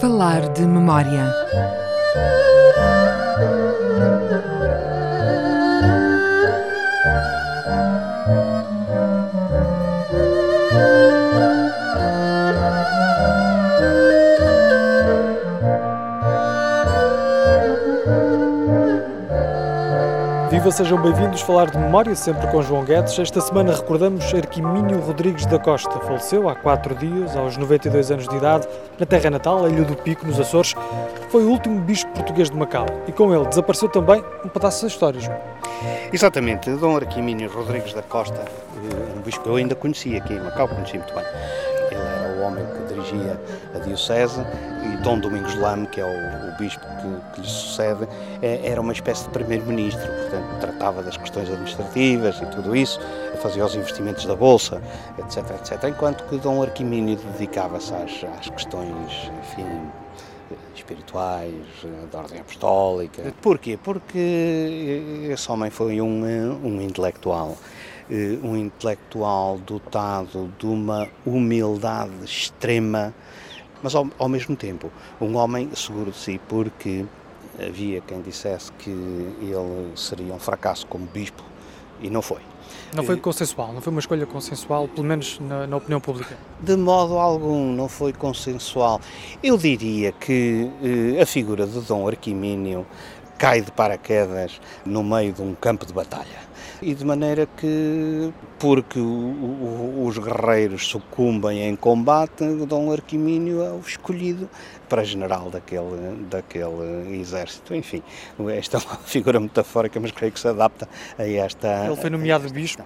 Falar de memória. Viva, sejam bem-vindos falar de memória, sempre com João Guedes. Esta semana recordamos Arquimínio Rodrigues da Costa. Faleceu há quatro dias, aos 92 anos de idade, na terra natal, a Ilha do Pico, nos Açores. Foi o último bispo português de Macau e com ele desapareceu também um pedaço da história, João. Exatamente, Dom Arquimínio Rodrigues da Costa, eh, um bispo que eu ainda conheci aqui em Macau, conheci muito bem. Ele era o homem que a Diocese e Dom Domingos Lame, que é o, o bispo que, que, lhe sucede, é, era uma espécie de primeiro-ministro, portanto, tratava das questões administrativas e tudo isso, fazia os investimentos da Bolsa, etc, etc. Enquanto que Dom Arquimínio dedicava-se às, às questões, enfim, espirituais, da ordem apostólica. Porquê? Porque esse homem foi um, um intelectual, um intelectual dotado de uma humildade extrema, mas ao, ao mesmo tempo um homem seguro de si, porque havia quem dissesse que ele seria um fracasso como bispo e não foi. Não foi consensual, não foi uma escolha consensual, pelo menos na, na, opinião pública? De modo algum, não foi consensual. Eu diria que eh, a figura de Dom Arquimínio cai de paraquedas no meio de um campo de batalha. E de maneira que, porque o, o, os guerreiros sucumbem em combate, Dom Arquimínio é o escolhido para general daquele, daquele exército. Enfim, esta é uma figura metafórica, mas creio que se adapta a esta. Ele foi nomeado bispo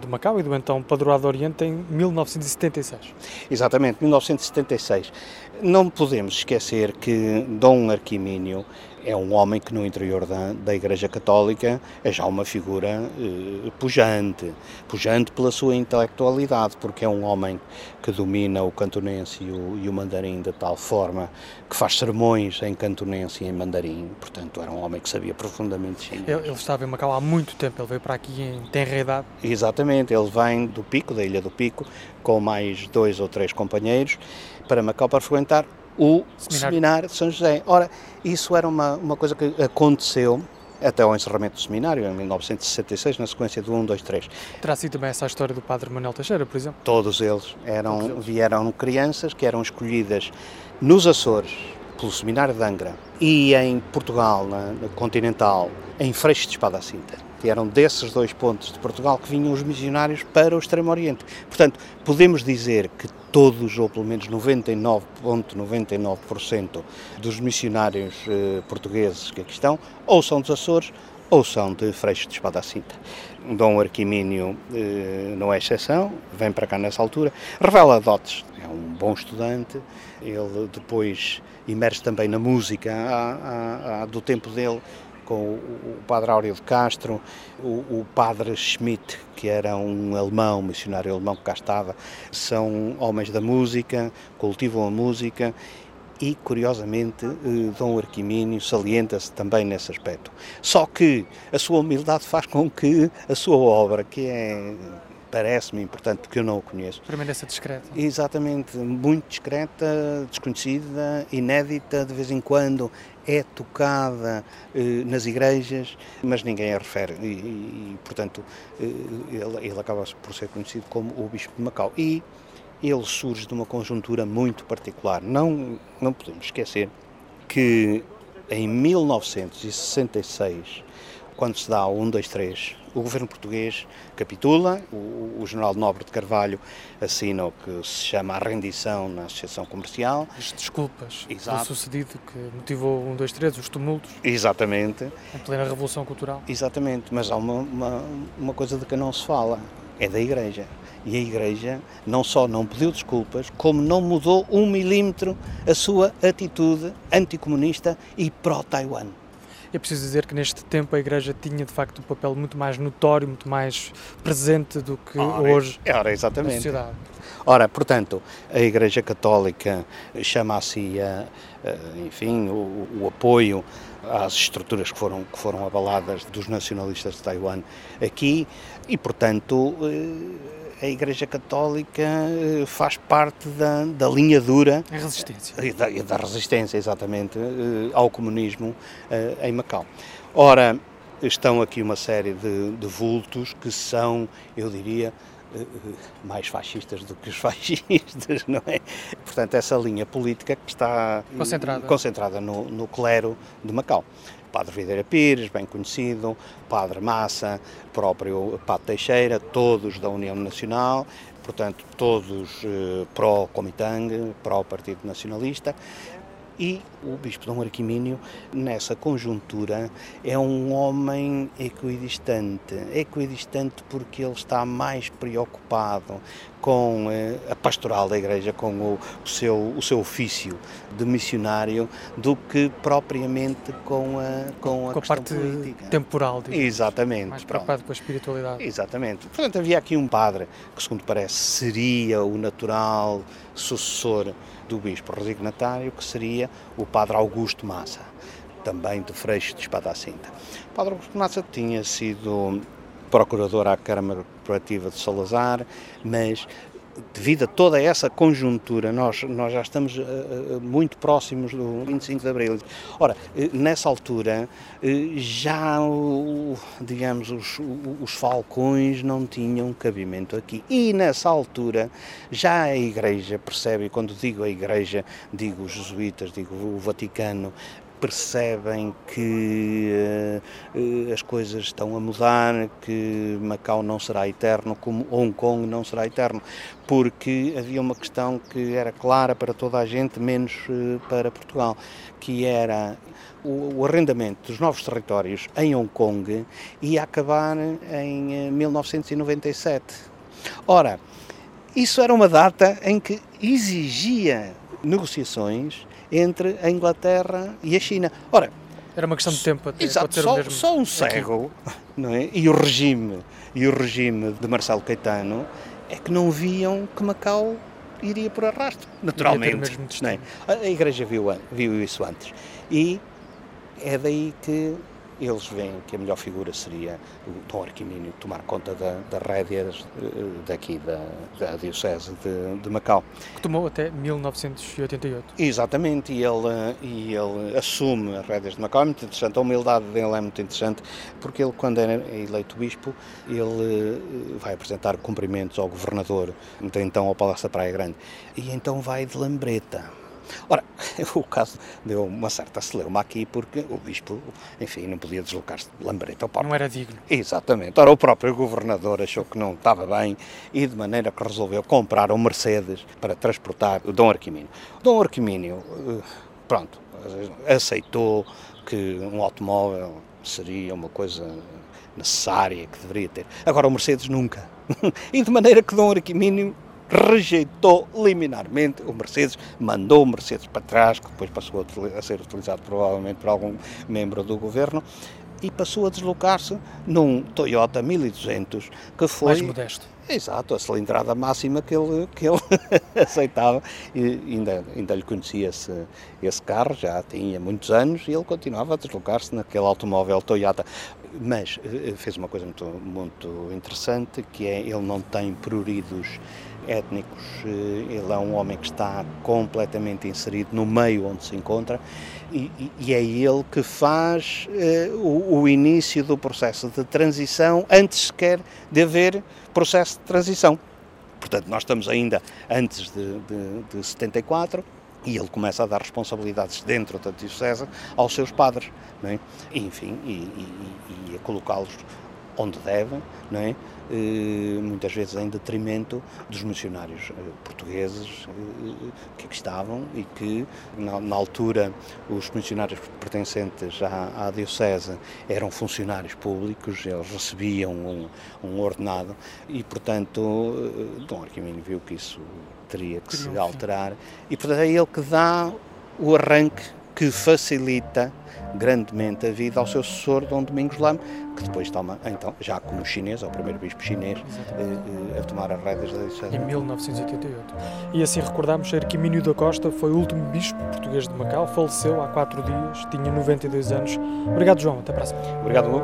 de Macau e do então Padroado do Oriente em 1976. Exatamente, 1976. Não podemos esquecer que Dom Arquimínio é um homem que no interior da, da Igreja Católica é já uma figura eh, pujante, pujante pela sua intelectualidade, porque é um homem que domina o cantonense e o, e o mandarim de tal forma que faz sermões em cantonense e em mandarim, portanto era um homem que sabia profundamente chinês. Ele, ele estava em Macau há muito tempo, ele veio para aqui em tenra idade. Exatamente, ele vem do Pico, da Ilha do Pico, com mais dois ou três companheiros, para Macau para frequentar o seminário. seminário. de São José. Ora, isso era uma, uma coisa que aconteceu até ao encerramento do seminário, em 1966, na sequência do 1, 2, 3. Terá sido também essa a história do padre Manuel Teixeira, por exemplo? Todos eles eram, Todos eles. vieram crianças que eram escolhidas nos Açores, pelo Seminário de Angra, e em Portugal, na, na continental, em Freixo de Espada Cinta que eram desses dois pontos de Portugal que vinham os missionários para o Extremo Oriente. Portanto, podemos dizer que todos, ou pelo menos 99,99% ,99 dos missionários eh, portugueses que aqui estão, ou são dos Açores, ou são de Freixo de Espada Cinta. Dom Arquimínio eh, não é exceção, vem para cá nessa altura, revela dotes, é um bom estudante, ele depois imerge também na música a, a, a, do tempo dele, com o, padre Áureo de Castro, o, o, padre Schmidt, que era um alemão, missionário alemão que cá estava, são homens da música, cultivam a música e, curiosamente, eh, Dom Arquimínio salienta-se também nesse aspecto. Só que a sua humildade faz com que a sua obra, que é parece-me importante, porque eu não o conheço. Permaneça discreta. Exatamente, muito discreta, desconhecida, inédita, de vez em quando é tocada eh, nas igrejas, mas ninguém a refere e, e portanto, eh, ele, ele acaba por ser conhecido como o Bispo de Macau. E ele surge de uma conjuntura muito particular. Não, não podemos esquecer que em 1966, quando se dá o 1, 2, 3, o governo português capitula, o, o general Nobre de Carvalho assina o que se chama a rendição na Associação Comercial. As desculpas Exato. do sucedido que motivou um, dois, três, os tumultos. Exatamente. Em plena Revolução Cultural. Exatamente, mas há uma, uma, uma coisa de que não se fala, é da Igreja. E a Igreja não só não pediu desculpas, como não mudou um milímetro a sua atitude anticomunista e pró-Taiwan. É preciso dizer que neste tempo a Igreja tinha de facto um papel muito mais notório, muito mais presente do que ora, hoje ora, exatamente. na sociedade. Ora, portanto, a Igreja Católica chama a si, enfim, o, o apoio às estruturas que foram, que foram abaladas dos nacionalistas de Taiwan aqui e, portanto, eh, a Igreja Católica eh, faz parte da, da linha dura. A resistência. Da, da resistência, exatamente, eh, ao comunismo em Macau. Ora, estão aqui uma série de, de vultos que são, eu diria, mais fascistas do que os fascistas, não é? Portanto, essa linha política que está concentrada, concentrada no, no clero de Macau. Padre Videira Pires, bem conhecido, Padre Massa, próprio Padre Teixeira, todos da União Nacional, portanto, todos eh, pró-Comitang, pró-Partido Nacionalista, e o Bispo Dom Arquimínio, nessa conjuntura, é um homem equidistante. Equidistante porque ele está mais preocupado com eh, a pastoral da Igreja, com o, o, seu, o seu ofício de missionário, do que propriamente com a, com a, com a parte política. temporal. Digamos. Exatamente. Mais preocupado com a espiritualidade. Exatamente. Portanto, havia aqui um padre que, segundo parece, seria o natural sucessor do bispo resignatário, que seria o padre Augusto Massa, também de Freixo de Espada-Cinta. O padre Augusto Massa tinha sido procurador à Câmara Corporativa de Salazar, mas devido a toda essa conjuntura, nós, nós já estamos uh, muito próximos do 25 de Abril. Ora, nessa altura, já, digamos, os, os falcões não tinham cabimento aqui. E nessa altura, já a Igreja percebe, e quando digo a Igreja, digo os jesuítas, digo o Vaticano, percebem que uh, as coisas estão a mudar, que Macau não será eterno, como Hong Kong não será eterno, porque havia uma questão que era clara para toda a gente, menos uh, para Portugal, que era o, o, arrendamento dos novos territórios em Hong Kong ia acabar em 1997. Ora, isso era uma data em que exigia negociações entre a Inglaterra e a China. Ora, era uma questão de tempo até exato, ter só, só um cego, não é? E o regime e o regime de Marcelo Caetano é que não viam que Macau iria por arrasto, naturalmente. Não é? A Igreja viu, viu isso antes. E é daí que eles veem que a melhor figura seria o Dom Arquimínio tomar conta da, das rédeas eh, daqui da, da Diocese de, de, Macau. Que tomou até 1988. Exatamente, e ele, e ele assume as rédeas de Macau, é muito interessante, a humildade dele é muito interessante, porque ele, quando é eleito bispo, ele eh, vai apresentar cumprimentos ao governador, então ao Palácio da Praia Grande, e então vai de lambreta Ora, o caso deu uma certa celeuma aqui porque o bispo, enfim, não podia deslocar-se de Lambreta ao Porto. Não era digno. Exatamente. Ora, o próprio governador achou que não estava bem e de maneira que resolveu comprar um Mercedes para transportar o Dom Arquimínio. O Dom Arquimínio, eh, pronto, aceitou que um automóvel seria uma coisa necessária que deveria ter. Agora o Mercedes nunca. e de maneira que Dom Arquimínio rejeitou liminarmente o Mercedes, mandou o Mercedes para trás, que depois passou a, ser utilizado provavelmente por algum membro do governo, e passou a deslocar-se num Toyota 1200 que foi mais modesto. Exato, a cilindrada máxima que ele, que ele aceitava e ainda, ainda lhe conhecia esse, esse carro, já tinha muitos anos e ele continuava a deslocar-se naquele automóvel Toyota. Mas eh, fez uma coisa muito, muito interessante, que é ele não tem pruridos étnicos. Eh, ele é um homem que está completamente inserido no meio onde se encontra e, e é ele que faz uh, o, o, início do processo de transição antes sequer de haver processo de transição. Portanto, nós estamos ainda antes de, de, de 74 e ele começa a dar responsabilidades dentro da Diocese aos seus padres, é? enfim, e, e, e a colocá-los onde devem, não é? Eh, muitas vezes em detrimento dos missionários eh, portugueses eh, que aqui estavam e que, na, altura, os missionários pertencentes à, à, Diocese eram funcionários públicos, eles recebiam um, um ordenado e, portanto, Dom Arquimino viu que isso teria que se alterar e, portanto, é ele que dá o arranque que facilita grandemente a vida ao seu sucessor, Dom Domingos Lame, que depois toma, então, já como chinês, ao primeiro bispo chinês, eh, a tomar as rédeas da diocese. Em 1988. E assim recordamos, Arquimínio da Costa foi o último bispo português de Macau, faleceu há quatro dias, tinha 92 anos. Obrigado, João, até para a semana. Obrigado, Hugo.